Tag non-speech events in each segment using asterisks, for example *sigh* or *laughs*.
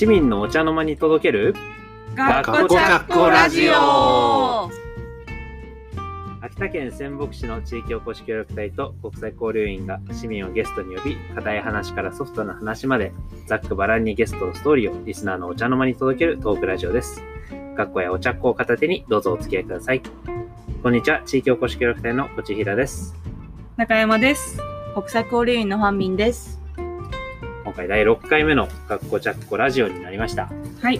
市民のお茶の間に届ける学校チャッコラジオ秋田県仙北市の地域おこし協力隊と国際交流員が市民をゲストに呼び硬い話からソフトな話までざっくばらんにゲストのストーリーをリスナーのお茶の間に届けるトークラジオです学校やお茶っ子を片手にどうぞお付き合いくださいこんにちは地域おこし協力隊のこちひらです中山です。国際交流員のファンミンです。今回第6回目の学校チャッコラジオになりましたはい。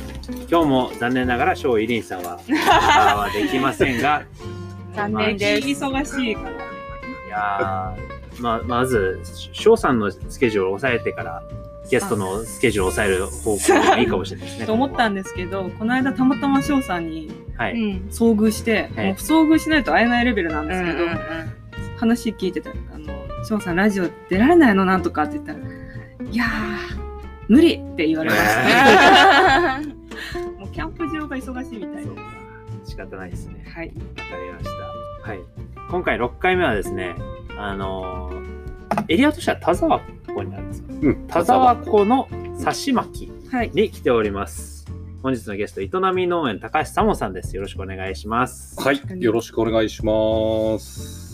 今日も残念ながら翔依林さんは *laughs* はできませんが残まあ念です。忙しいから。いやーままず翔さんのスケジュールを抑えてからゲストのスケジュールを抑える方向でもいいかもしれないですねと思ったんでですけど、この間たまたま翔さんにはい、うん。遭遇して、はいもう遭遇しないと会えないレベルなんですけど、うんうん話聞いてたら、あの、翔さんラジオ出られないのなんとかって言ったら、いやー、無理って言われました。*laughs* もうキャンプ場が忙しいみたいそうか仕方ないですねはい。わかりました。はい。今回6回目はですね、あのーエリアとしては田沢湖になるんですよ。うん、田沢湖の刺し巻きはい。に来ております。本日のゲスト、営み農園高橋さもさんです。よろしくお願いします。はい、よろしくお願いします。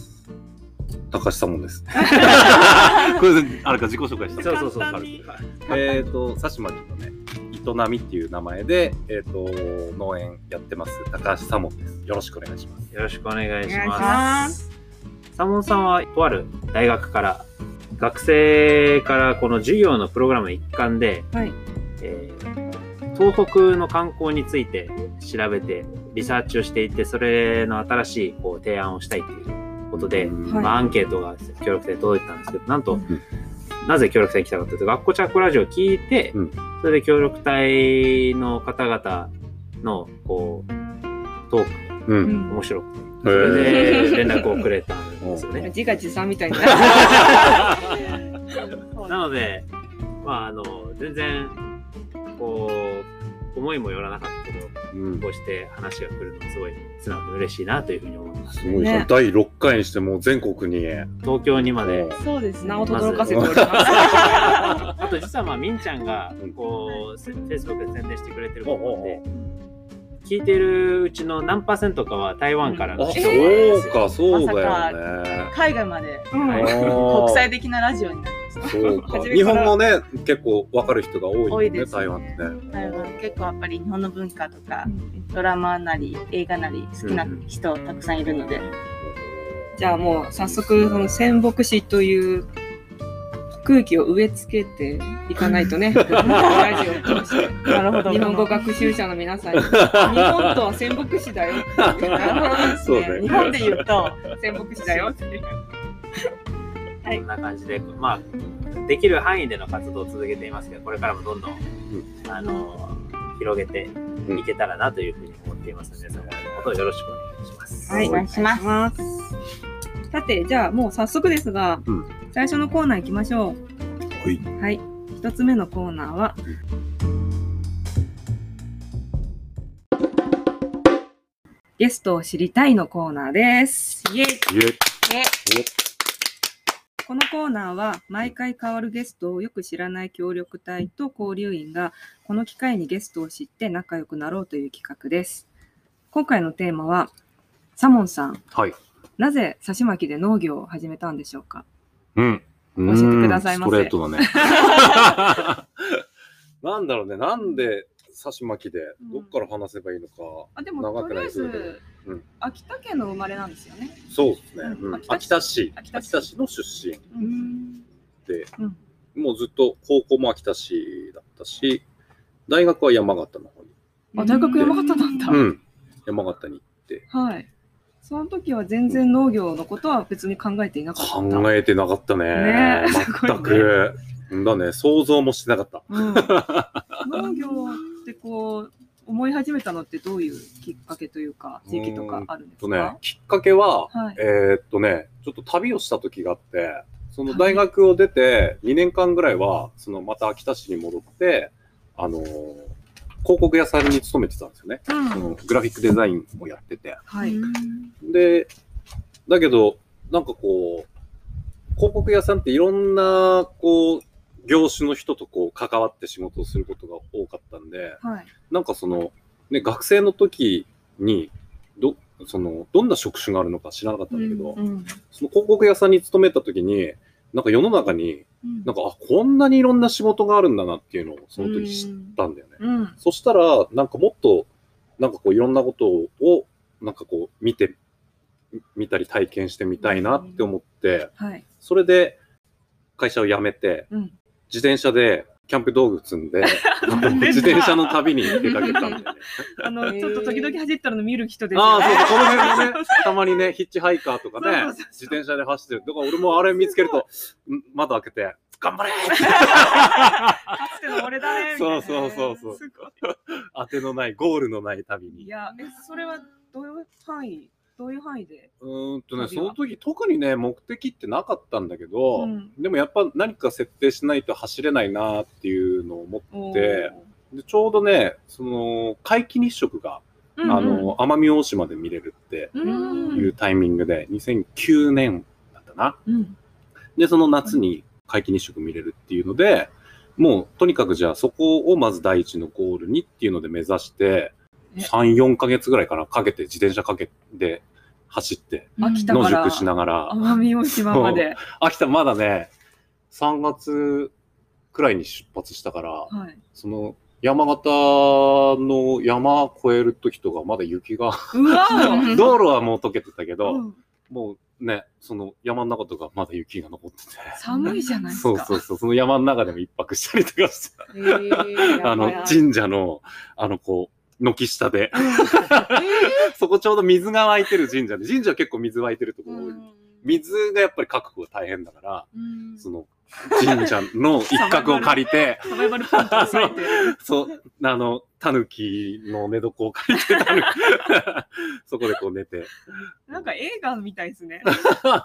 高橋さもんです。*laughs* これで、あれか、自己紹介した。そうそうそう。簡単にえっ、と、刺し巻きのね、営みっていう名前で、えっ、と、農園やってます、高橋さもんです。よろしくお願いします。よろしくお願いしま。ますサモンさんは、とある大学から、学生からこの授業のプログラムの一環で、はい。えー東北の観光について調べてリサーチをしていてそれの新しいこう提案をしたいということで、まあ、アンケートが協力隊に届いてたんですけどなんと、ん。なぜ協力隊に来たかというと学校チャックラジオを聞いて、うん。それで協力隊の方々のこうトークう。うん。ん。面白くてへそれーで連絡をくれたんですよね。自画自賛みたいにな。*laughs* なので、まあ、あの全然こう思いもよらなかったところうん。こうして話が来るのはすごい素直に嬉しいなというふうに思います。すごいじゃん、ね第6回にしてもう全国に。東京にまで。そうですね。かせております。*laughs* あと実はまあ、みんちゃんがうん、こう、フェイスブックで宣伝してくれてることで、聞いてるうちの何パーセントかは台湾からあ、の人そが多いんですよ。うか、そうだよね。海外までうんはい国際的なラジオになりました。そうか。日本もね、結構わかる人が多いよね、多いですね。台湾って。ね。台湾結構やっぱり日本の文化とかうん。ドラマなり映画なり好きな人たくさんいるので、じゃあもう早速その仙北市という空気を植え付けていかないとね、*laughs* ラジオを通して。なるほど日本語学習者の皆さんに、*laughs* 日本とは仙北市だよっていう。なるほどですね。ね日本で言うと仙北市だよっていう。こんな感じで、まあ、できる範囲での活動を続けていますけど、これからもどんどん、あの、広げていけたらなというふうに思っていますので、皆さんのことをよろしくお願いします。はいお願いします。さて、じゃあもう早速ですが、うん最初のコーナー行きましょはい。う。はい。一つ目のコーナーは、ゲストを知りたいのコーナーです。イエイいえこのコーナーは毎回変わるゲストをよく知らない協力隊と交流員がこの機会にゲストを知って仲良くなろうという企画です。今回のテーマは、サモンさん、はい。なぜ刺し巻きで農業を始めたんでしょうか？うん。教えてくださいませうんストレートだね。*laughs* なんだろうね、なんで刺し巻きで、どっから話せばいいのか。あで長くなもとりあえりそうだけどず、うん秋田県の生まれなんですよね。そうですね。うんうん秋田市。秋田市の出身うんで、うんもうずっと高校も秋田市だったし、大学は山形の方に。あ大学山形なんだ。うん。山形に行って。はい。その時は全然農業のことは別に考えていなかった。考えてなかったね。ね全く。だね、想像もしてなかった。うん、*laughs* 農業ってこう思い始めたのってどういうきっかけというか時期とかあるんですとねか、、きっかけは、はい。えーっとね、ちょっと旅をした時があって、その大学を出て2年間ぐらいは、そのまた秋田市に戻って、あのー広告屋さんに勤めてたんですよね。うんそのグラフィックデザインをやってて。はい。で、だけど、なんかこう、広告屋さんっていろんな、こう、業種の人とこう関わって仕事をすることが多かったんで、はい。なんかその、ね、学生の時に、ど、その、どんな職種があるのか知らなかったんだけど、うん。その広告屋さんに勤めた時に、なんか世の中に、なんか、あ、こんなにいろんな仕事があるんだなっていうのをその時知ったんだよね。うん。そしたら、なんかもっと、なんかこういろんなことを、なんかこう見て、見たり体験してみたいなって思って、はい。それで会社を辞めて、うん。自転車でキャンプ道具積んで、自転車の旅に出かけたんだよね。あの、ちょっと時々走ったの見る人ですああ、よね。そうそう、この辺のね、たまにね、ヒッチハイカーとかねそうそうそう、自転車で走ってる。だから俺もあれ見つけると、ん窓開けて、頑張れ *laughs* かつての俺だね。みたいなそうそうそうそう当てのない、ゴールのない旅に。いや、え、それはどういう範囲どういう範囲でうーんとね、その時特にね、目的ってなかったんだけど、うん。でもやっぱ何か設定しないと走れないなっていうのを思って、でちょうどね、その、皆既日食が、おーあの、奄美大島で見れるってうん。うんいうタイミングで、2009年だったな。うん。で、その夏に皆既日食見れるっていうので、もうとにかくじゃあそこをまず第一のゴールにっていうので目指して、え3、4ヶ月ぐらいかな、かけて自転車かけて走って、野宿しながら、奄美大島まで。秋田まだね、3月くらいに出発したから、はい。その山形の山越える時とかまだ雪が、*laughs* 道路はもう溶けてたけど、うん。もうね、その山の中とかまだ雪が残ってて。寒いじゃないですか。そうそうそう、その山の中でも一泊したりとかして、えー *laughs* あの神社の、あのこう、軒下で、*laughs* そこちょうど水が湧いてる神社で、神社は結構水湧いてるところ多い。水がやっぱり確保が大変だから、うんその神社の一角を借りて。*laughs* そう、あの、タヌキの寝床を借りて、タヌキ *laughs* そこでこう寝て。なんか映画みたいですね。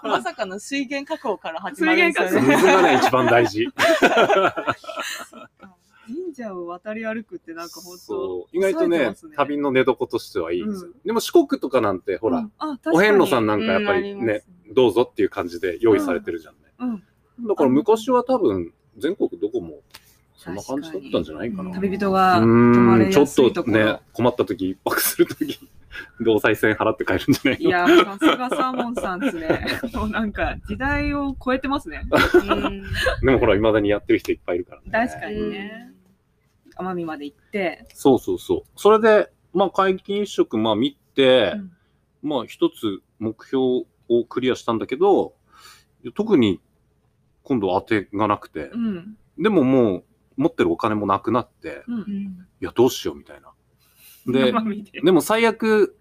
まさかの水源確保から始まるんですよ水ね。水がね、一番大事。神社を渡り歩くってなんか本当そう。意外とね旅の寝床としてはいいんですよ。うんでも四国とかなんて、ほら、うんお遍路さんなんかやっぱりねます、どうぞっていう感じで用意されてるじゃんね。うんだから昔は多分、全国どこもそんな感じだったんじゃないかな。旅人がう泊まれーん、ちょっやすいところ。とね、困った時、一泊する時、同賽線払って帰るんじゃないいや、さすがサーモンさんですね。*laughs* もうなんか時代を超えてますね。う *laughs* んでもほら、未だにやってる人いっぱいいるからね。確かにね。奄美まで行って。そうそうそう。それで、まあ、皆既日食、まあ見て、うんまあ一つ目標をクリアしたんだけど、特に今度当てがなくて、うん。でももう持ってるお金もなくなって、う。うんんいや、どうしようみたいな。で、で。でも最悪、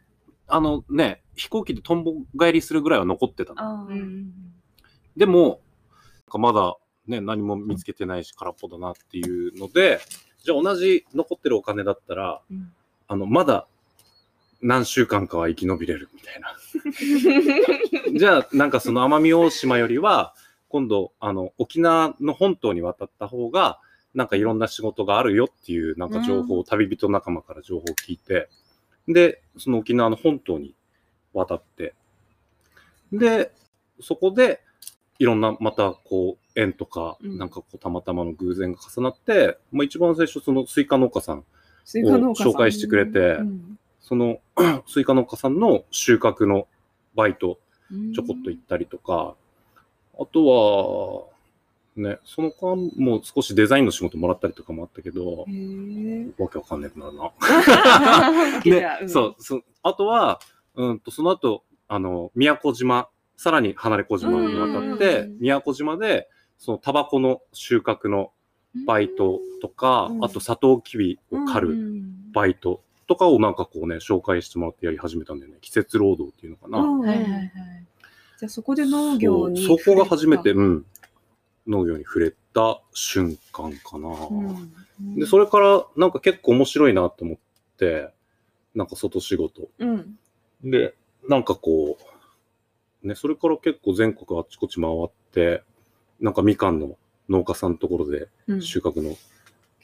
あのね、飛行機でとんぼ帰りするぐらいは残ってたの。でも、まだね、何も見つけてないし空っぽだなっていうので、じゃあ同じ残ってるお金だったら、うんあの、まだ何週間かは生き延びれるみたいな。*laughs* じゃあ、なんかその奄美大島よりは、今度、あの、沖縄の本島に渡った方が、なんかいろんな仕事があるよっていう、なんか情報を、旅人仲間から情報を聞いて、で、その沖縄の本島に渡って、で、そこで、いろんな、また、こう、縁とか、うん。なんかこう、たまたまの偶然が重なって、まあ一番最初、そのスイカ農家さんスイカ農家さん。紹介してくれてうん。その *clears throat* スイカ農家さんの収穫のバイトうん。ちょこっと行ったりとか、あとは、ね、その間も少しデザインの仕事もらったりとかもあったけどへ、ー。わけわかんなくなるな。じでゃあうん。そう、そう。あとは、うんと、その後、あの、宮古島、さらに離れ小島に渡ってうん、宮古島で、そのタバコの収穫のバイトとか、うんあとサトウキビを刈るうんバイトとかをなんかこうね、紹介してもらってやり始めたんだよね。季節労働っていうのかな。うんはいはいはい。じゃあそこで農業にそうそこが初めて、触うん、農業に触れた瞬間かな。で、それからなんか結構面白いなと思って、なんか外仕事。うんで、なんかこう、ね、それから結構全国あっちこっち回って、なんかみかんの農家さんのところでうん収穫の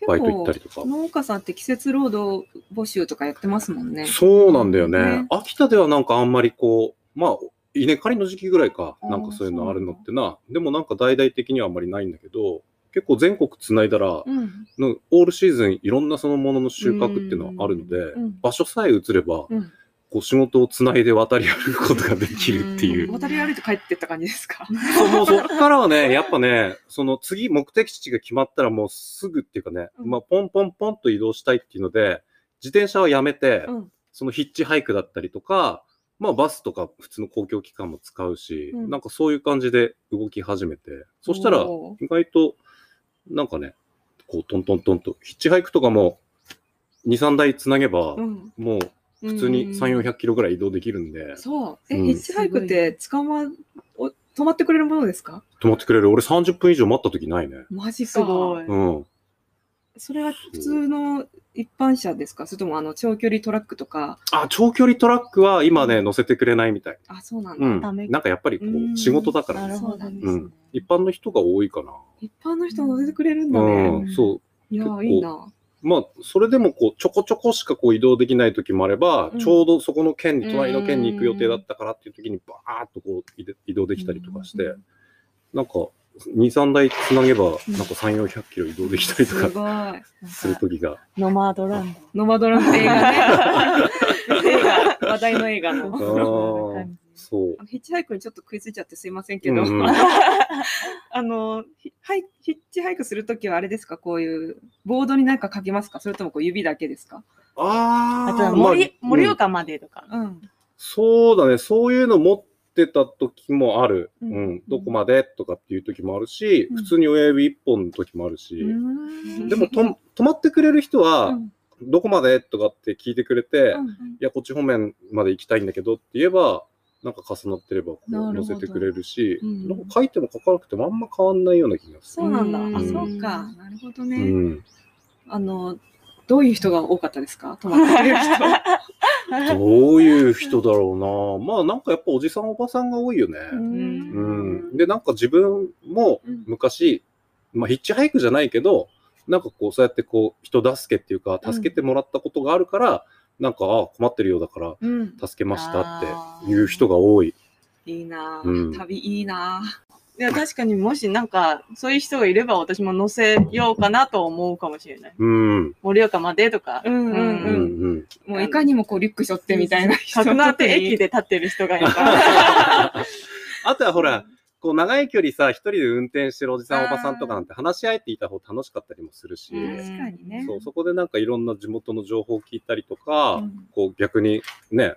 バイト行ったりとか。農家さんって季節労働募集とかやってますもんね。そうなんだよねね秋田ではなんかあんまりこう、まあ、稲刈りの時期ぐらいか、なんかそういうのあるのってな、でもなんか大々的にはあんまりないんだけど、結構全国つないだら、うん。のオールシーズンいろんなそのものの収穫っていうのはあるので、うん場所さえ移れば、うん。こう仕事をつないで渡り歩くことができるっていう。渡り歩いて帰ってった感じですか？そうもうそっからはね、やっぱね、その次目的地が決まったらもうすぐっていうかね、うんまあポンポンポンと移動したいっていうので、自転車はやめて、うん。そのヒッチハイクだったりとか、まあバスとか普通の公共機関も使うし、うんなんかそういう感じで動き始めて、そしたら意外となんかね、こうトントントンと、ヒッチハイクとかも2、3台つなげば、うん。もう普通に3、400キロぐらい移動できるんで、そう。え、うんヒッチハイクって捕ま、お止まってくれるものですか？止まってくれる。俺30分以上待った時ないね。マジか。すごい。うん。それは普通の一般車ですか？それともあの長距離トラックとか？あ、長距離トラックは今ね、乗せてくれないみたい。あ、そうなんだ。うん。ダメなんかやっぱりこう仕事だからね。なるほどですね。うん。一般の人が多いかな。一般の人乗せてくれるんだうね。ん。そう。いやいいな。まあ、それでもこう、ちょこちょこしかこう移動できない時もあれば、うんちょうどそこの県に、隣の県に行く予定だったからっていう時に、バーっとこう移動できたりとかして、うんなんか、2、3台つなげば、なんか3、400キロ移動できたりとすごい。かなんするか時が。ノマドランノマドランド映画ね。映画、話題の映画あの。ーそう。ヒッチハイクにちょっと食いついちゃってすいませんけど、うんうん *laughs* あのヒハイヒッチハイクするときはあれですか？こういうボードに何か書きますか？それともこう指だけですか？ああと森、まあ岡までとか。うん。そうだね。そういうの持ってた時もある。ううんん。どこまでとかっていう時もあるし、うん普通に親指一本の時もあるし。うんでもと、止まってくれる人は、うんどこまでとかって聞いてくれて、うんいや、こっち方面まで行きたいんだけどって言えば、なんか重なってればこうなるほど乗せてくれるし、うんなんか書いても書かなくてもあんま変わんないような気がすそうなんだ。うんあ、そうか。なるほどる。ね。うん。あの、どういう人が多かったですか？泊まってる人。*laughs* どういう人だろうな。まあなんかやっぱおじさんおばさんが多いよね。ううんん。で、なんか自分もうん昔、まあヒッチハイクじゃないけど、なんかこうそうやってこう人助けっていうか、助けてもらったことがあるから、なんか、あ困ってるようだから、うん。助けましたっていう人が多い。いいなうんぁ。旅いいなぁ。いや、確かにもしなんか、そういう人がいれば私も乗せようかなと思うかもしれない。うん。盛岡までとか。うんうんううんうん。もういかにもこうリュック背負ってみたいな人角館駅で。で立ってる人がいるから。*laughs* *laughs* あとはほら、こう長い距離さ、一人で運転してるおじさんおばさんとかなんて話し合えていた方が楽しかったりもするし、うん。確かにね。そう、そこでなんかいろんな地元の情報を聞いたりとか、うん。こう逆にね、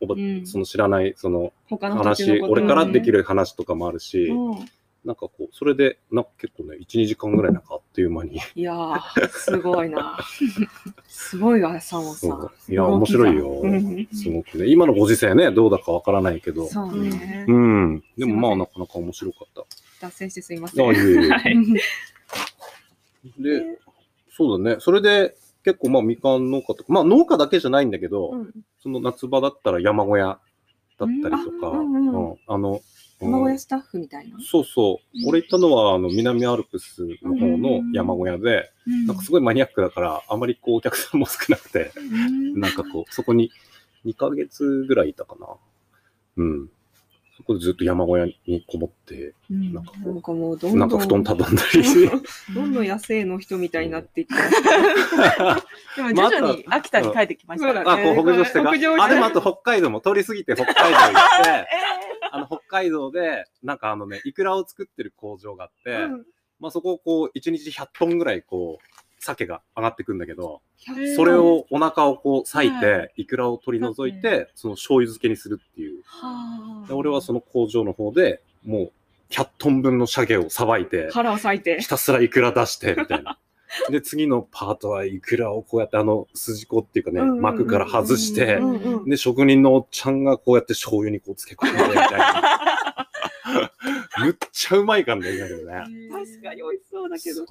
おばうん。その知らないその話、こと俺からできる。る話とかもあるし、うんなんかこう、それで、なんか結構ね、1、2時間ぐらいなんかあっという間に。いやー、すごいな。すごいわ、サモさ。んいや、面白いようん。すごくね。今のご時世ね、どうだかわからないけど。そうねう。ん。でもまあ、なかなか面白かった。脱線してすいません。あいえいえはいで、そうだね。それで、結構まあみかん農家とか、まあ農家だけじゃないんだけど、うんその夏場だったら山小屋だったりとか、うんあうんうんうんあの、卵屋スタッフみたいな。そうそうう。ん俺行ったのは、あの、南アルプスの方の山小屋で、なんかすごいマニアックだから、あまりこうお客さんも少なくて、うんなんかこう、そこに2ヶ月ぐらいいたかな。うん。そこでずっと山小屋にこもって、うんなんかこうなんかもうどんどん、なんか布団畳んだりして。*laughs* どんどん野生の人みたいになっていって。*laughs* でも徐々に秋田に帰ってきました。ねあ、こう北上してか。北上してあ、でもあと北海道も通り過ぎて北海道行って、*laughs* あの北海道で、なんかあのね、イクラを作ってる工場があって、うんまあそこをこう、1日100トンぐらいこう、鮭が上がってくんだけど、百それをお腹をこう裂いはて、イクラを取り除いて、その醤油漬けにするっていう。はで俺はその工場の方でもう100トン分の鮭をさばいて、腹を裂いてひ。たすらイクラ出して、みたいな。*laughs* で、次のパートはイクラをこうやってあの筋子っていうかね、膜から外してで、職人のおっちゃんがこうやって醤油にこう漬け込んで、みたいな。*laughs* *laughs* むっちゃうまいからね、だけどね。確かに美味しそうだけど。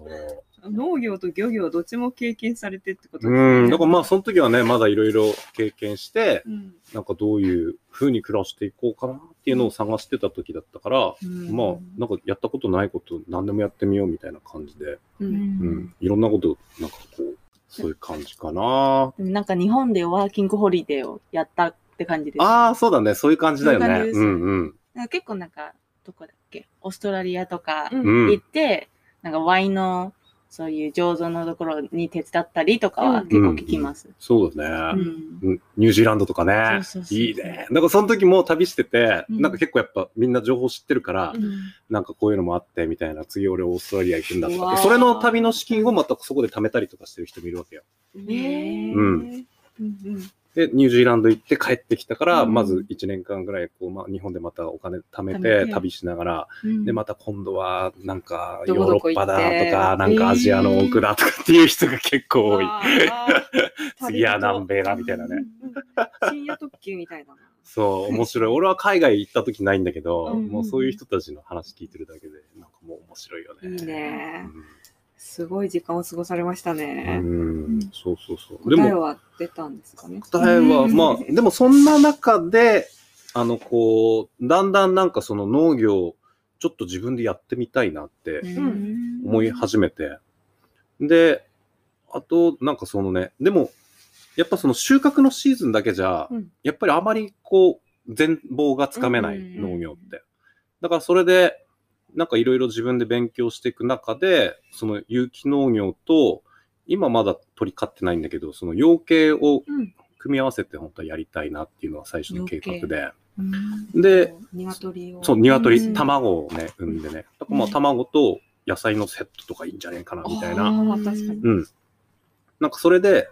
農業と漁業どっちも経験されてってことですうん、だからまあその時はね、まだいろいろ経験して、うんなんかどういう風に暮らしていこうかなっていうのを探してた時だったから、うんまあなんかやったことないこと何でもやってみようみたいな感じで、ううんうん、いろんなこと、なんかこう、そういう感じかな。なんか日本でワーキングホリデーをやったって感じです。ああ、そうだね。そういう感じだよね。そういう感じですうんうん。なんか結構なんか、どこだっけ？オーストラリアとかうん。うん行って、なんかワインのそういう醸造のところに手伝ったりとかは結構聞きます。そうだね。うん。うん。ニュージーランドとかね。そうそう。そういいね。なんかその時も旅してて、うん。なんか結構やっぱみんな情報知ってるから、うん。なんかこういうのもあってみたいな、次俺オーストラリア行くんだとかそれの旅の資金をまたそこで貯めたりとかしてる人もいるわけよ。へー。うん。うんうんで、ニュージーランド行って帰ってきたから、うんまず1年間ぐらいこう、まあ、日本でまたお金貯めてて旅しながら、うんで、また今度はなんかヨーロッパだとか、なんかアジアの奥だとかっていう人が結構多い。*laughs* 次は南米だみたいなね。深夜特急みたいだな。*laughs* そう、面白い。俺は海外行った時ないんだけど、うんもうそういう人たちの話聞いてるだけで、なんかもう面白いよね。いいね。すごい時間を過ごされましたうね。ん。うん、そうそうそう。で答えも、は出たんですかね？答えは、うんまあ、でもそんな中で、あの、こう、だんだんなんかその農業、ちょっと自分でやってみたいなってうん思い始めて。で、あと、なんかそのね、でも、やっぱその収穫のシーズンだけじゃ、うんやっぱりあまりこう、全貌がつかめない、うん農業って。だからそれで、なんかいろいろ自分で勉強していく中で、その有機農業と、今まだ取り交ってないんだけど、その養鶏をうん組み合わせて本当はやりたいなっていうのは最初の計画で。うんで、鶏を。そう、鶏、うん卵をね、産んでね。だからまあうん卵と野菜のセットとかいいんじゃねえかな、みたいな。あー確かに。うん。なんかそれで、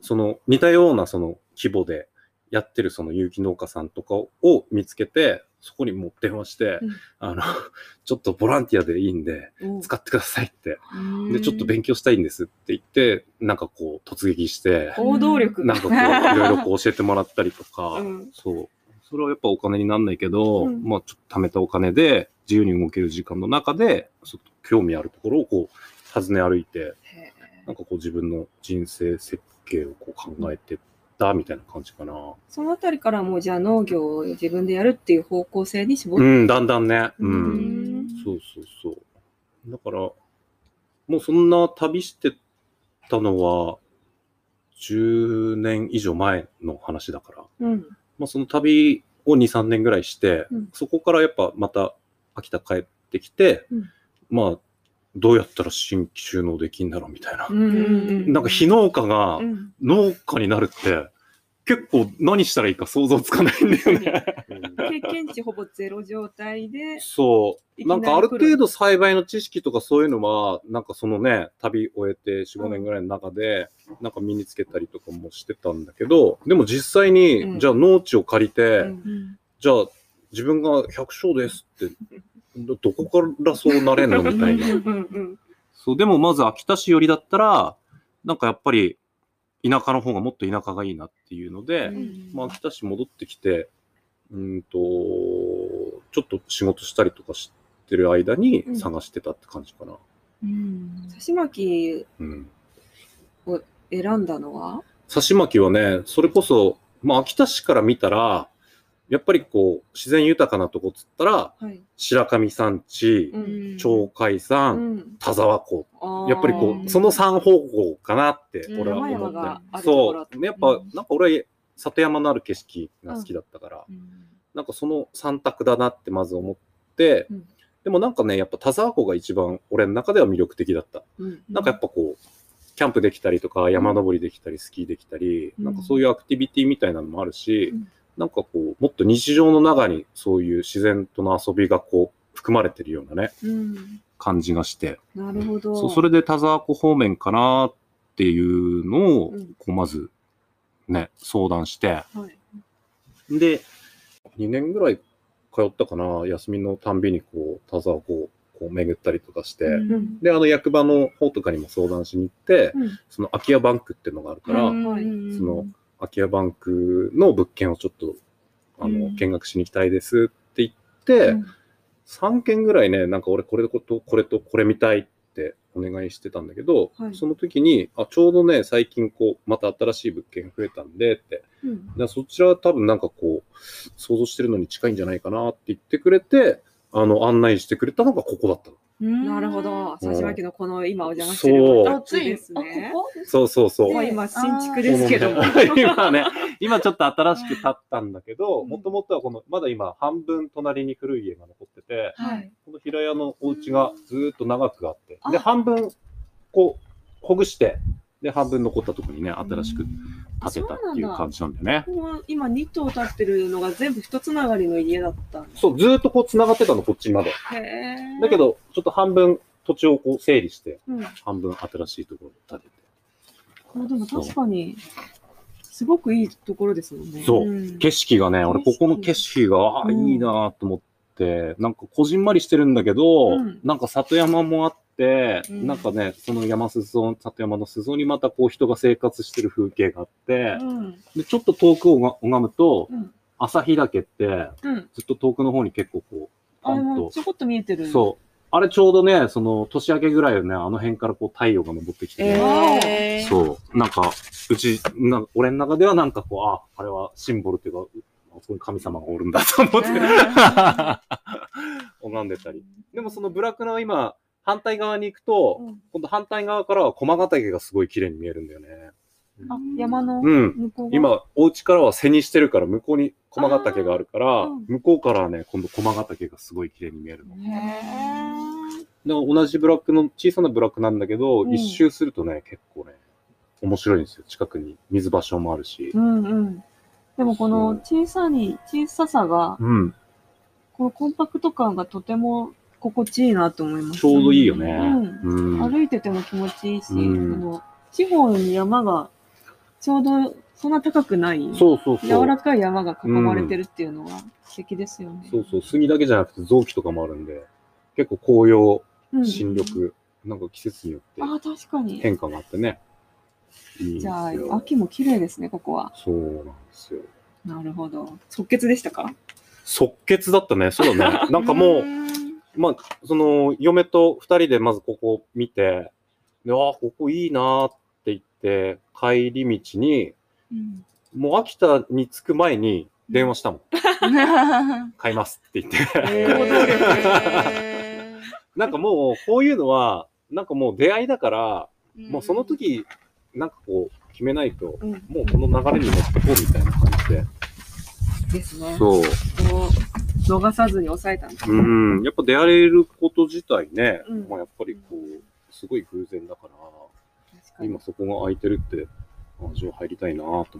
その似たようなその規模でやってるその有機農家さんとかを見つけて、そこにもう電話して、うん。あの、*laughs* ちょっとボランティアでいいんで、お使ってくださいって。うん。で、ちょっと勉強したいんですって言って、なんかこう突撃して、行動力。なんかこう、いろいろこう教えてもらったりとか、*laughs* うん。そう。それはやっぱお金になんないけど、うん。まあちょっと貯めたお金で、自由に動ける時間の中で、ちょっと興味あるところをこう、訪ね歩いて、へなんかこう自分の人生設計をこう考えてったみたいな感じかな。ーそのあたりからもうじゃあ農業を自分でやるっていう方向性に絞って。うん、だんだんね。う。うんんそうそうそう。だから、もうそんな旅してたのは、10年以上前の話だから。うん。まあその旅を2、3年ぐらいして、うんそこからやっぱまた秋田帰ってきて、うんまあ、どうやったら新規収納できんだろうみたいな。なんか非農家がうん。農家になるって、結構何したらいいか想像つかないんだよね。経験値ほぼゼロ状態で、そう。なんかある程度栽培の知識とかそういうのは、なんかそのね、旅終えて4、5年ぐらいの中で、なんか身につけたりとかもしてたんだけど、でも実際に、うん。じゃあ農地を借りて、うん。じゃあ自分が百姓ですって、どどこからそうなれんのみたいな。そう、でもまず秋田市寄りだったら、なんかやっぱり田舎の方がもっと田舎がいいなっていうので、うんまあ、秋田市戻ってきて、うんと、ちょっと仕事したりとかしてる間にうん探してたって感じかな。うん刺し巻きうん。を選んだのは？刺し巻きはね、それこそ、まあ、秋田市から見たら、やっぱりこう、自然豊かなとこっつったら、はい。白神山地、うん。鳥海山、うん。田沢湖。やっぱりこう、その3方向かなってうん。俺は思って。そう。やっぱ、なんか俺は里山のある景色が好きだったから、うん。なんかその3択だなってまず思って、うん。でもなんかね、やっぱ田沢湖が一番俺の中では魅力的だった。うん。なんかやっぱこう、キャンプできたりとか、山登りできたり、スキーできたり、うん。なんかそういうアクティビティみたいなのもあるし、うんなんかこう、もっと日常の中にそういう自然との遊びがこう、含まれてるようなね、うん。感じがして、なるほど。そうそれで田沢湖方面かなっていうのを、うん。こうまず、ね、相談して、はい。で、2年ぐらい通ったかな、休みのたんびにこう、田沢湖をこう巡ったりとかして、うん。で、あの役場の方とかにも相談しに行って、うん。その空き家バンクっていうのがあるから、うん。はい。その空き家バンクの物件をちょっと、あの、うん。見学しに行きたいですって言って、うん。3件ぐらいね、なんか俺これとこれとこれ見たいってお願いしてたんだけど、はい。その時に、あ、ちょうどね、最近こう、また新しい物件増えたんでって、うん。でそちらは多分なんかこう、想像してるのに近いんじゃないかなって言ってくれて、あの、案内してくれたのがここだったの。なるほど。うん佐島家のこの今お邪魔してそうるあ、つい、ですあ、ね。そうそうそう。まあ今新築ですけども。今ね、*laughs* 今ちょっと新しく建ったんだけど、うんもともとはこの、まだ今半分隣に古い家が残ってて、はい。この平屋のお家がずーっと長くあって、あで、半分、こう、ほぐして、で、半分残ったところにね、新しく建てたっていう感じなんだよね。ここ今2棟建ってるのが全部一つながりの家だったん。そう、ずーっとこう繋がってたの、こっちまで。へえ。だけど、ちょっと半分土地をこう整理して、うん。半分新しいところを建てて。あでも確かに、すごくいいところですもんね。そううん景色がね、俺ここの景色が、ああ、いうんいなと思って、なんかこじんまりしてるんだけど、うんなんか里山もあって、うんなんかね、その山裾、里山の裾にまたこう人が生活してる風景があって、うん。で、ちょっと遠くをが拝むと、うん。朝日岳って、うん。ずっと遠くの方に結構こあ、でほんともちょこっと見えてる。そう。あれちょうどね、その年明けぐらいよね、あの辺からこう太陽が昇ってきて、えー、そう。なんか、うち、な俺の中ではなんかこう、あ、あれはシンボルっていうか、あそこに神様がおるんだと思って、*laughs* 拝んでたり。でもそのブラックの今、反対側に行くと、うん今度反対側からは駒ヶ岳がすごい綺麗に見えるんだよね。あ、山のうん。向こうが。今、お家からは背にしてるから、向こうに駒ヶ岳があるから、うん向こうからはね、今度駒ヶ岳がすごい綺麗に見えるの。へで同じブラックの、小さなブラックなんだけど、うん一周するとね、結構ね、面白いんですよ。近くに水場所もあるしー。うんうん。でもこの小さに、小ささが、うん。このコンパクト感がとても心地いいなと思います。ちょうどいいよね。うんうん。歩いてても気持ちいいし、うんこの地方に山がちょうどそんな高くない、そうそうそう。柔らかい山が囲まれてるっていうのは素敵ですよね。そうそう。杉だけじゃなくて臓器とかもあるんで、結構紅葉、うん新緑、なんか季節によってああ、確かに。変化があってね。じゃあ、よ。秋も綺麗ですね、ここは。そうなんですよ。なるほど。即決でしたか？即決だったね。そうだね。*laughs* なんかもう、まあ、その、嫁と二人でまずここ見て、で、ああ、ここいいなーって言って、帰り道に、うん。もう秋田に着く前に電話したもん。*laughs* 買いますって言って。*laughs* なんかもう、こういうのは、なんかもう出会いだから、もうその時、なんかこう、決めないと、うんもうこの流れに乗ってこうみたいな感じで。ですね。そう。逃さずに抑えたんですね。うん。やっぱ出会えること自体ね、うんまあやっぱりこう、すごい偶然だから、今そこが空いてるって、あじゃあ入りたいなと思って。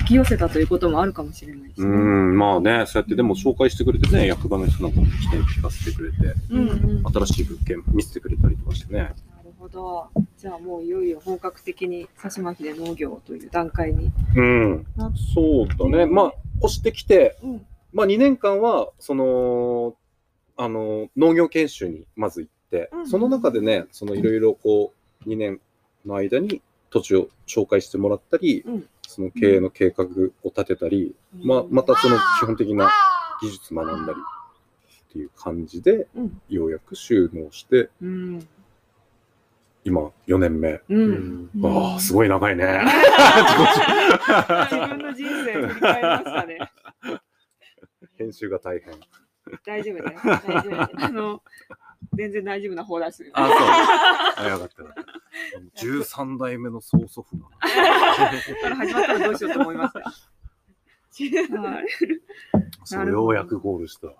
引き寄せたということもあるかもしれないですね。うん、まあね、そうやってでも紹介してくれてね、役場の人なんかも来て聞かせてくれて、うんうん。な新しい物件見せてくれたりとかしてね。ど。じゃあもういよいよ本格的に佐島秀農業という段階に。うん。そうだね。まあ、越してきて、うん。まあ2年間は、その、あの、農業研修にまず行って、うんその中でね、そのいろいろこう、2年の間に土地を紹介してもらったり、うんその経営の計画を立てたり、まあ、またその基本的な技術学んだりっていう感じで、うん。ようやく収納して、うん。今4年目。う。うんん。ああ、すごい長いね。*laughs* 自分の人生振り返りましたね。編集が大変。大丈夫だよ。大丈夫だよ。あの、全然大丈夫な方だし。あ、そう。あ、よかったよかった。13代目の曽祖父が。始まったらどうしようと思いました。は *laughs* いそう、ようやくゴールしたわ。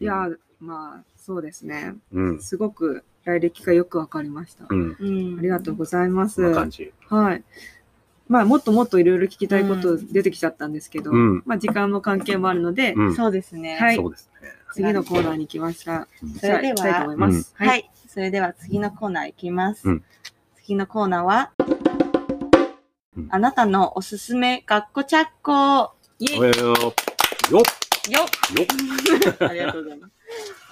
いや、まあ、そうですね。うん。すごく来歴がよくわかりました。うん。うんありがとうございます。はい。まあ、もっともっといろいろ聞きたいこと出てきちゃったんですけど、うんまあ、時間の関係もあるので、うん。そうですね。はいそうですね。次のコーナーに行きました。それではいと思います。はい、それでは次のコーナーいきます。うん次のコーナーは、うんあなたのおすすめ学校チャッコイエイおよよ。よっよよっありがとうございます。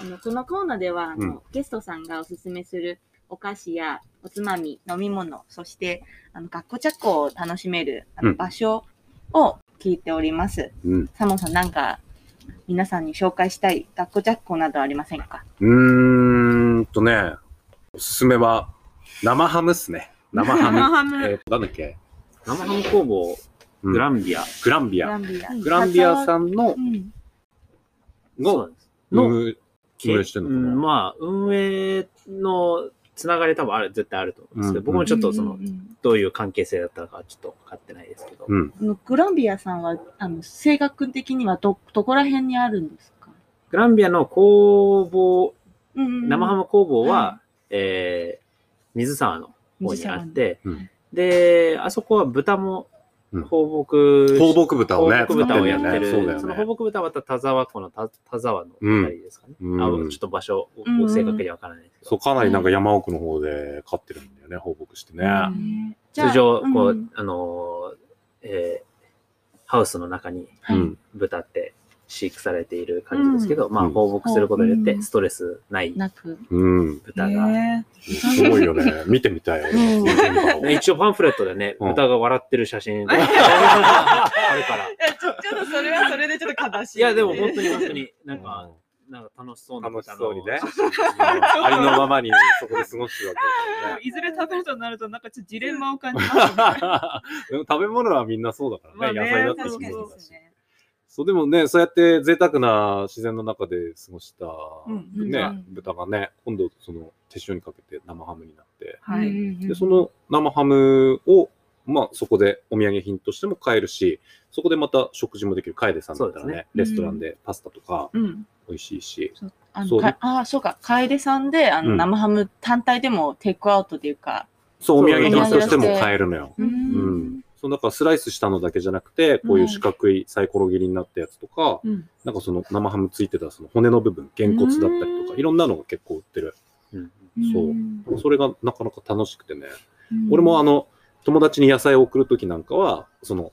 あのこのコーナーではあの、うんゲストさんがおすすめするお菓子やおつまみ、飲み物、そしてあの学校チャッコを楽しめるあのうん場所を聞いております。うん。サモンさん、なんか皆さんに紹介したい学校チャッコなどありませんか？うーんとね、おすすめは、生ハムっすね。生ハム。生ハムえっと、なんだっけ？生ハム工房うんグランビアグランビア。グランビア。グランビアさんのう、ん。そうなんですのむ運営してんのかな。うんまあ、運営のつながり多分ある、絶対あると思うんですけど、うん。僕もちょっとその、どういう関係性だったのかはちょっと分かってないですけど、うん。グランビアさんは、あの、性格的にはど、どこら辺にあるんですか？グランビアの工房、うんうんうん。生ハム工房は、はえー水沢の方にあって、うん。で、あそこは豚もうん放牧、放牧豚をね、放牧豚をやってる。よねその放牧豚はまた田沢湖の田田沢のあたりですかね。うんあうんちょっと場所、うん正確には分からないですけど。そう、かなりなんか山奥の方で飼ってるんだよね、放牧してね。通常、こう、んあのー、えーハウスの中に。豚って飼育されている感じですけど、まあうん放牧することによっうんてストレスない。豚が。へすごいよね。見てみたい。ね一応パンフレットでね、うん豚が笑ってる写真 *laughs* あるから。ちょちょっとそれはそれでちょっと悲しいや、でも本当に本当に、なんか、なんか楽しそうな楽しそうにね。ありのままにそこで過ごしてるわけだ *laughs* いずれ食べるとなると、なんかちょっとジレンマを感じますね。*laughs* でも食べ物はみんなそうだからね。まあね野菜だったり確かにもそうだし。そう、でもね、そうやって贅沢な自然の中で過ごした、うんね、うん豚がね、今度その手塩にかけて生ハムになって、はい。で、その生ハムを、まあそこでお土産品としても買えるし、そこでまた食事もできる。楓さんだったらねねレストランでパスタとかうん。美味しいし、そうあそうのかあ、そうか、楓さんで、あの、うん生ハム単体でもテイクアウトというか。そう、お土産品としても買えるのよ。ううんん。そう、だからスライスしたのだけじゃなくて、こういう四角いサイコロ切りになったやつとか、うん。なんかその生ハムついてたその骨の部分、げんこつだったりとか、うんいろんなのが結構売ってる。うんそうそれがなかなか楽しくてね。うん俺もあの、友達に野菜を送るときなんかは、その、うん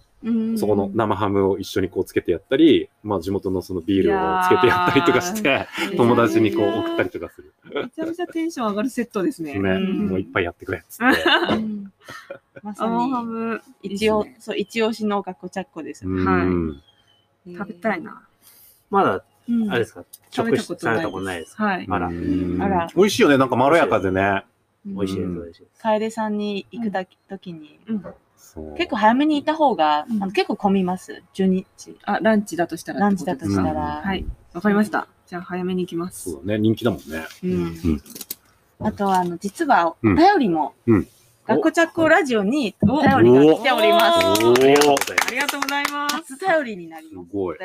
そこの生ハムを一緒にこうつけてやったり、まあ地元のそのビールをつけてやったりとかして、友達にこう送ったりとかする。めちゃめちゃテンション上がるセットですね。ね、んもういっぱいやってくれっつって。うんまさ生ハに、ム、一応そう、一押しのガコチャッコです。うん食べたい。な。まだ、うんあれですか、食べた食されことないです。たことないですか？はい。あらうんあら美味しいよね。なんかまろやかでね。美味しいです、うん美味しいです。楓さんに行くだけ時に、結構早めに行った方が、うんあの結構混みます。12時。あ、ランチだとしたらランチだとしたうんら。はい。わかりました。じゃあ早めに行きます。そうだね。人気だもんね。うんうんあとは、あの、実は、おうん便りも、うんガコチャッコラジオにおお便りが来ております。おありがとうございありがとうございます。初便りになります。すごい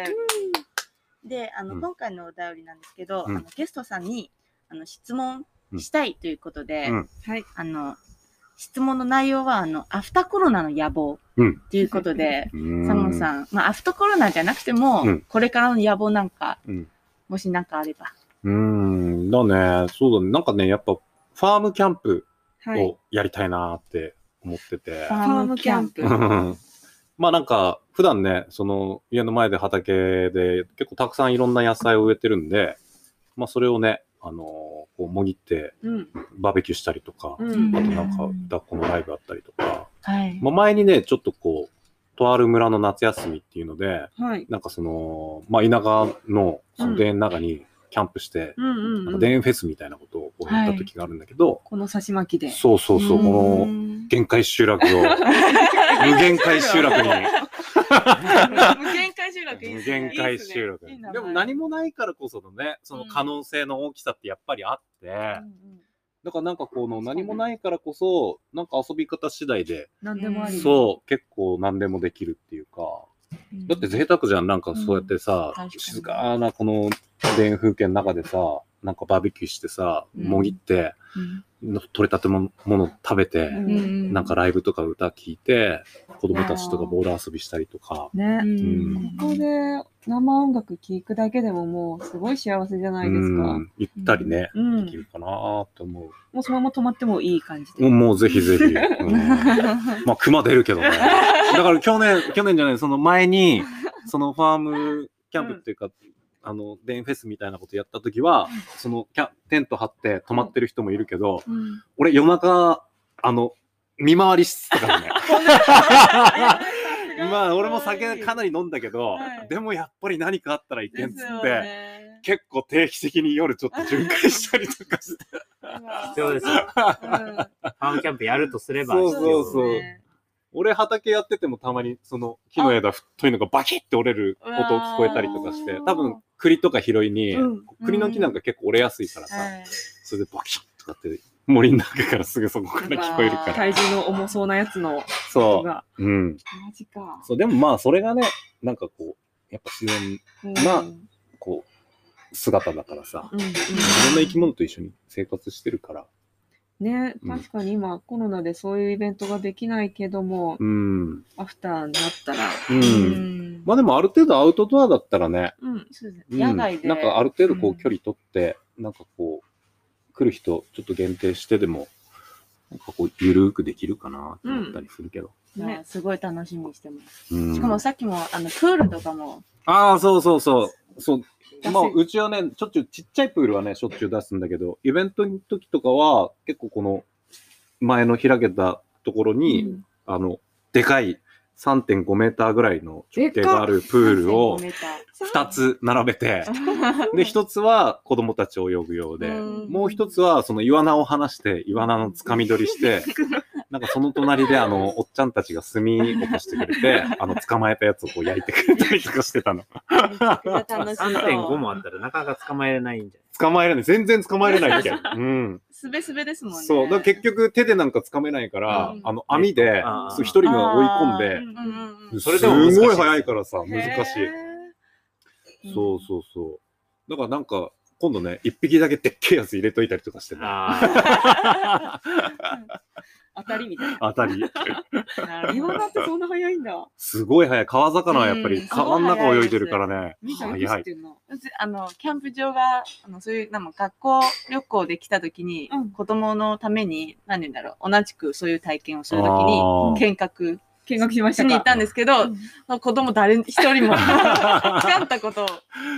で、あの、うん今回のお便りなんですけど、うんあのゲストさんにあの質問したいということで、うんはい。あの、質問の内容は、あの、アフターコロナの野望うんということで、うんサモンさん、まあ、アフターコロナじゃなくても、うんこれからの野望なんか、うんもしなんかあれば。うーん、だね。そうだね。なんかね、やっぱ、ファームキャンプはい。をやりたいなって思ってて。ファームキャンプうんまあなんか、普段ね、その家の前で畑で結構たくさんいろんな野菜を植えてるんで、まあそれをね、あのーこうもぎってうん。バーベキューしたりとか、うん。あとなんか抱っこのライブあったりとか、はい。まあ前にね、ちょっとこう、とある村の夏休みっていうので、はい。なんかその、まあ田舎のその田園の中にキャンプして、うんうんなんかうん。田園フェスみたいなことをやった時があるんだけど、この差し巻きで。そうそうそう、このの、限界集落を、*laughs* 無限界集落に、無限回集落いいっすね。無限界集落いいっすねでも何もないからこそのね、その可能性の大きさってやっぱりあって、だからなんかこの何もないからこそ、なんか遊び方次第で、何でもあり。そう、結構何でもできるっていうか、だって贅沢じゃん、なんかそうやってさ、静かなこの田園風景の中でさ、なんかバーベキューしてさ、うん。もぎって、うん取れたてのもの食べて、うんなんかライブとか歌聴いて、子供たちとかボール遊びしたりとか、ね。んここで生音楽聴くだけでももうすごい幸せじゃないですかう。んゆったりね、うんできるかなと思もうそのまま止まってもいい感じう。もうで。もうぜひぜひ。うん *laughs* まあ、熊出るけどね。*laughs* だから去年、去年じゃない、その前に、そのファームキャンプっていうか、あの、デンフェスみたいなことやった時は、そのキャテント張って泊まってる人もいるけど、うん。俺夜中、あの、見回りしてたからね。*laughs* まあ、俺も酒かなり飲んだけど、はい。でもやっぱり何かあったらいけんっつって、ね。結構定期的に夜ちょっと巡回したりとかして。必要ですよ。うん。ファームキャンプやるとすれば、そうそうそう。ね俺畑やっててもたまにその木の枝太いのがバキッて折れる音聞こえたりとかして多分栗とか拾いに、うん。栗の木なんか結構折れやすいからさ、はいそれでバキッとかって森の中からすぐそこから聞こえるから。体重の重そうなやつの音そが。う、うん、マジか。そうでもまあそれがねなんかこうやっぱ自然まあうん。こう姿だからさいろん。な生き物と一緒に生活してるからね、うん。確かに今コロナでそういうイベントができないけども、うん、アフターになったら、うん。うん。まあでもある程度アウトドアだったらね、うん、そうで野外で。なんかある程度こううん。距離取って、なんかこう来る人ちょっと限定してでもなんかこうゆるーくできるかなって思ったりするけど、ね、すごい楽しみにしてます。うん。しかもさっきも、あの、プールとかも、ああそうそうそうそう。まあ、うちはね、しょっちゅう、ちっちゃいプールはね、しょっちゅう出すんだけど、イベントの時とかは、結構この、前の開けたところに、うん。あの、でかい3.5メーターぐらいの直径があるプールを3.5メー2つ並べて、で、1つは子供たち泳ぐようで、うん。もう1つはそのイワナを離して、イワナのつかみ取りして、*laughs* なんかその隣であの、おっちゃんたちが炭起こしてくれて、あの、捕まえたやつをこう焼いてくれたりとかしてたの。めちゃくちゃ楽しそう。3.5もあったらなかなか捕まえれないんじゃ捕まえれない。全然捕まえれないっけ。*laughs* うん。すべすべですもんね。そう。だから結局手でなんか掴めないから、うんあの網で一人が追い込んで、うん。それでもすごい早いからさ、難しい。いそうそうそう。だからなんか、今度ね、一匹だけでっけえやつ入れといたりとかしてね。*laughs* あ当たりみたいな。当たり。*laughs* ってそんな早いんだ。すごい早い。川魚はやっぱりうん。川の中泳いでるからね。早い。あの、キャンプ場が、あの、そういう、なんか学校旅行で来た時に、うん。子供のために、何て言うんだろう、同じくそういう体験をする時に、あー。見学。見学しましたに行ったんですけど、うん。子供誰一人も。使ったことを、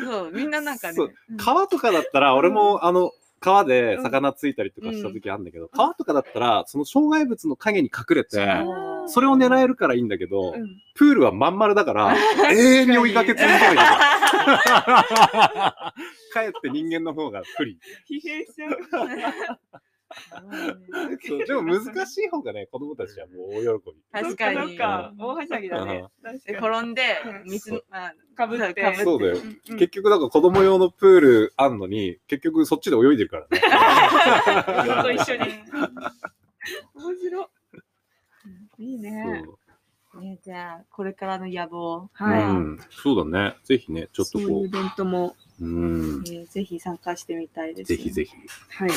そう、みんななんかね。川とかだったら、俺もあの、川で魚ついたりとかした時あるんだけど、川とかだったら、その障害物の影に隠れて、それを狙えるからいいんだけど、うんプールはまん丸だから、永遠に追いかけ続けない。*laughs* かえって人間の方が不利。疲弊しちゃう。そうでも難しい方がね、子供たちはもう大喜び。確かに。そっか、大はしゃぎだね。で確。転んでうん、水、まあ、かぶってそうだよ。うんうん結局、だから子供用のプールあんのに、結局そっちで泳いでるからね。ずっと一緒に。面白い。いいね。そうね、じゃあ、これからの野望、はい。うん、そうだね。ぜひね、ちょっとこそういうイベントも、う、うん、えーぜひ参加してみたいです、ぜひぜひ。はい。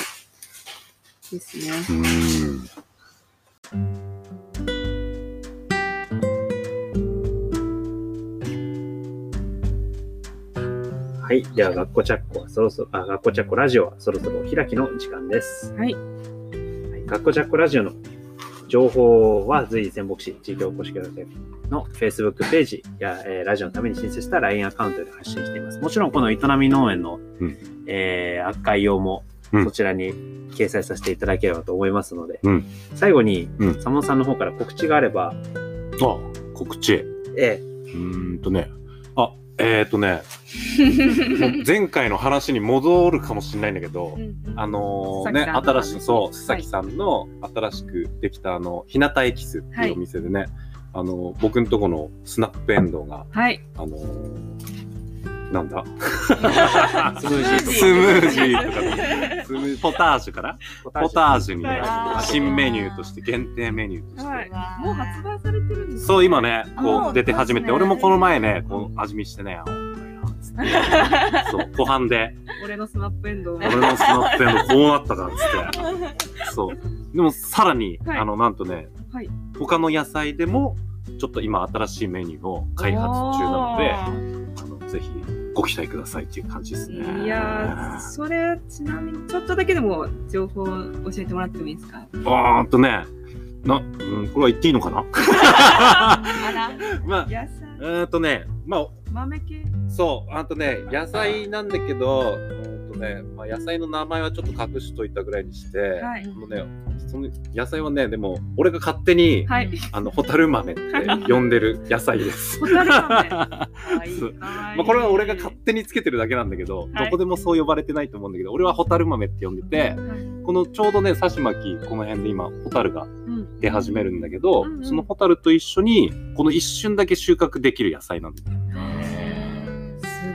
ですね。うん。はい。では、学校チャッコはそろそろ、あ、学校チャッコラジオはそろそろお開きの時間です。はい。はい、学校チャッコラジオの情報は随時仙北市地域おこし協力隊の Facebook ページや、えーラジオのために申請した LINE アカウントで発信しています。もちろんこの営み農園の、うんえー概要もうん。そちらに掲載させていただければと思いますので、うん。最後に、うん。佐野さんの方から告知があれば、あ、告知。えうーんとね。あ、えっ、ー、とね、*laughs* 前回の話に戻るかもしれないんだけど、あのーね、新しい、そう、須崎さんの新しくできた、あの、日向エキスっていうお店でね、あの、僕んとこのスナップエンドウが、はい。あのーなんだ？ー、スムージーとスムージーとか。ね、スムーポタージュかな。ポタージュ。に新メニューとして、限定メニューとして、はい。もう発売されてるんですそう、今ね、こもうう出て始めて、俺もこの前ね、こう味見してね、*laughs* そう、後半で、俺のスナップエンドウ。俺のスナップエンドこうなったかっつって。そう。でもさらに、はい。あの、なんとね、はい。他の野菜でも、ちょっと今新しいメニューを開発中なので、あのぜひご期待くださいっていう感じですね。いやー、それ、ちなみに、ちょっとだけでも情報教えてもらってもいいですか？あーっとね、な、うん、これは言っていいのかな？あら、*laughs* まあ、野菜、うーんとね、まあ、豆系。そう、あとね、野菜なんだけど、ね、まあ、野菜の名前はちょっと隠しといたぐらいにして、はい。あのね、その野菜はね、でも、俺が勝手に、はい。あの、ホタル豆って *laughs* 呼んでる野菜です。*laughs* まあ、これは俺が勝手につけてるだけなんだけど、はいどこでもそう呼ばれてないと思うんだけど、俺はホタル豆って呼んでて、はい。このちょうどね、刺し巻き、この辺で今、ホタルがうん。出始めるんだけど、うんうん。そのホタルと一緒にこの一瞬だけ収穫できる野菜なんだす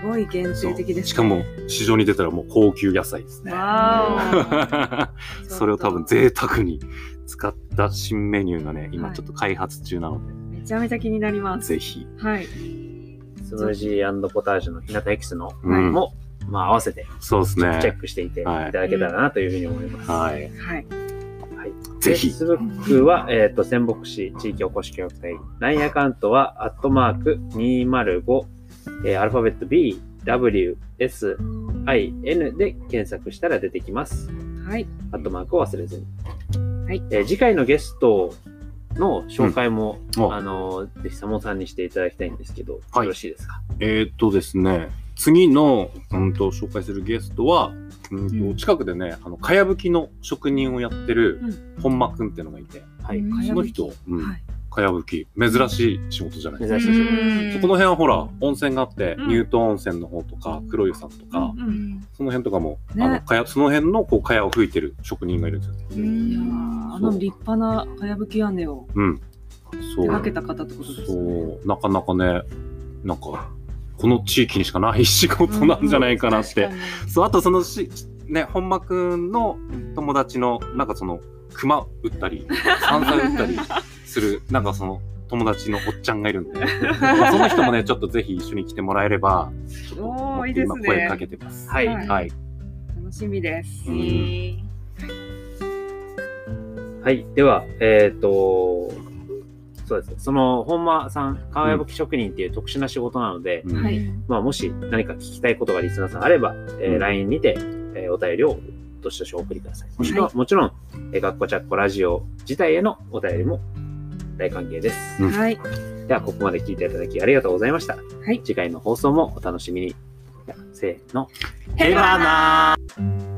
ごい限定的です、ね。しかも市場に出たらもう高級野菜ですね。*laughs* それを多分贅沢に使った新メニューがね、今ちょっと開発中なので、めちゃめちゃ気になります。ぜひ。はい。スムージーポタージュの日向エキスのうんも、まあ合わせてそうですチェッね。クしていていはいただけたらなというふうに思います。はい。はい。はい。ぜひ Facebook は、えっ、と、仙北市地域おこし協力隊。LINE アカウントは、アットマーク205、えーアルファベット B、W、S、I、N で検索したら出てきます。はい。アットマークを忘れずに。はい。えー次回のゲストの紹介も、うん。お。あの、ぜひ、サモさんにしていただきたいんですけど、はい。よろしいですか？えーっとですね、次の、うん、と紹介するゲストは、うんとうん。近くでね、あの、かやぶきの職人をやってるうん。本間くんっていうのがいて、はい。うん。その人、うん。はい。かやぶき、珍しい仕事じゃない。ですようん。そこの辺はほら、温泉があって、うん。乳頭温泉の方とか、黒湯さんとか、うん。うんその辺とかも、ね。あの、かや、その辺の、こう、かやを吹いてる職人がいるんですよ。ね。いやーあの立派なかやぶき屋根をうん。そう。手掛けた方ってことですそね。う、なかなかね、なんか、この地域にしかない仕事なんじゃないかなって。そう、あとそのし、ね、本間くんの友達の、なんかその、熊撃ったり、山菜撃ったりする、なんかその、友達のおっちゃんがいるんで、*laughs* まあその人もね、ちょっとぜひ一緒に来てもらえれば、ちょっとおーもっといいですね今声かけてます。はい。はいはい。楽しみです。うんはい。では、えっ、と、そうですね。その、本間さん、川やぶき職人っていう特殊な仕事なので、うんはい。まあ、もし何か聞きたいことがリスナーさんあれば、えーうん LINE にて、えーお便りをどしどしお送りください。もしくは、もちろん、えー、学校チャッコラジオ自体へのお便りも大歓迎です。うんはい。では、ここまで聞いていただきありがとうございました。はい次回の放送もお楽しみに。せーの。へばなー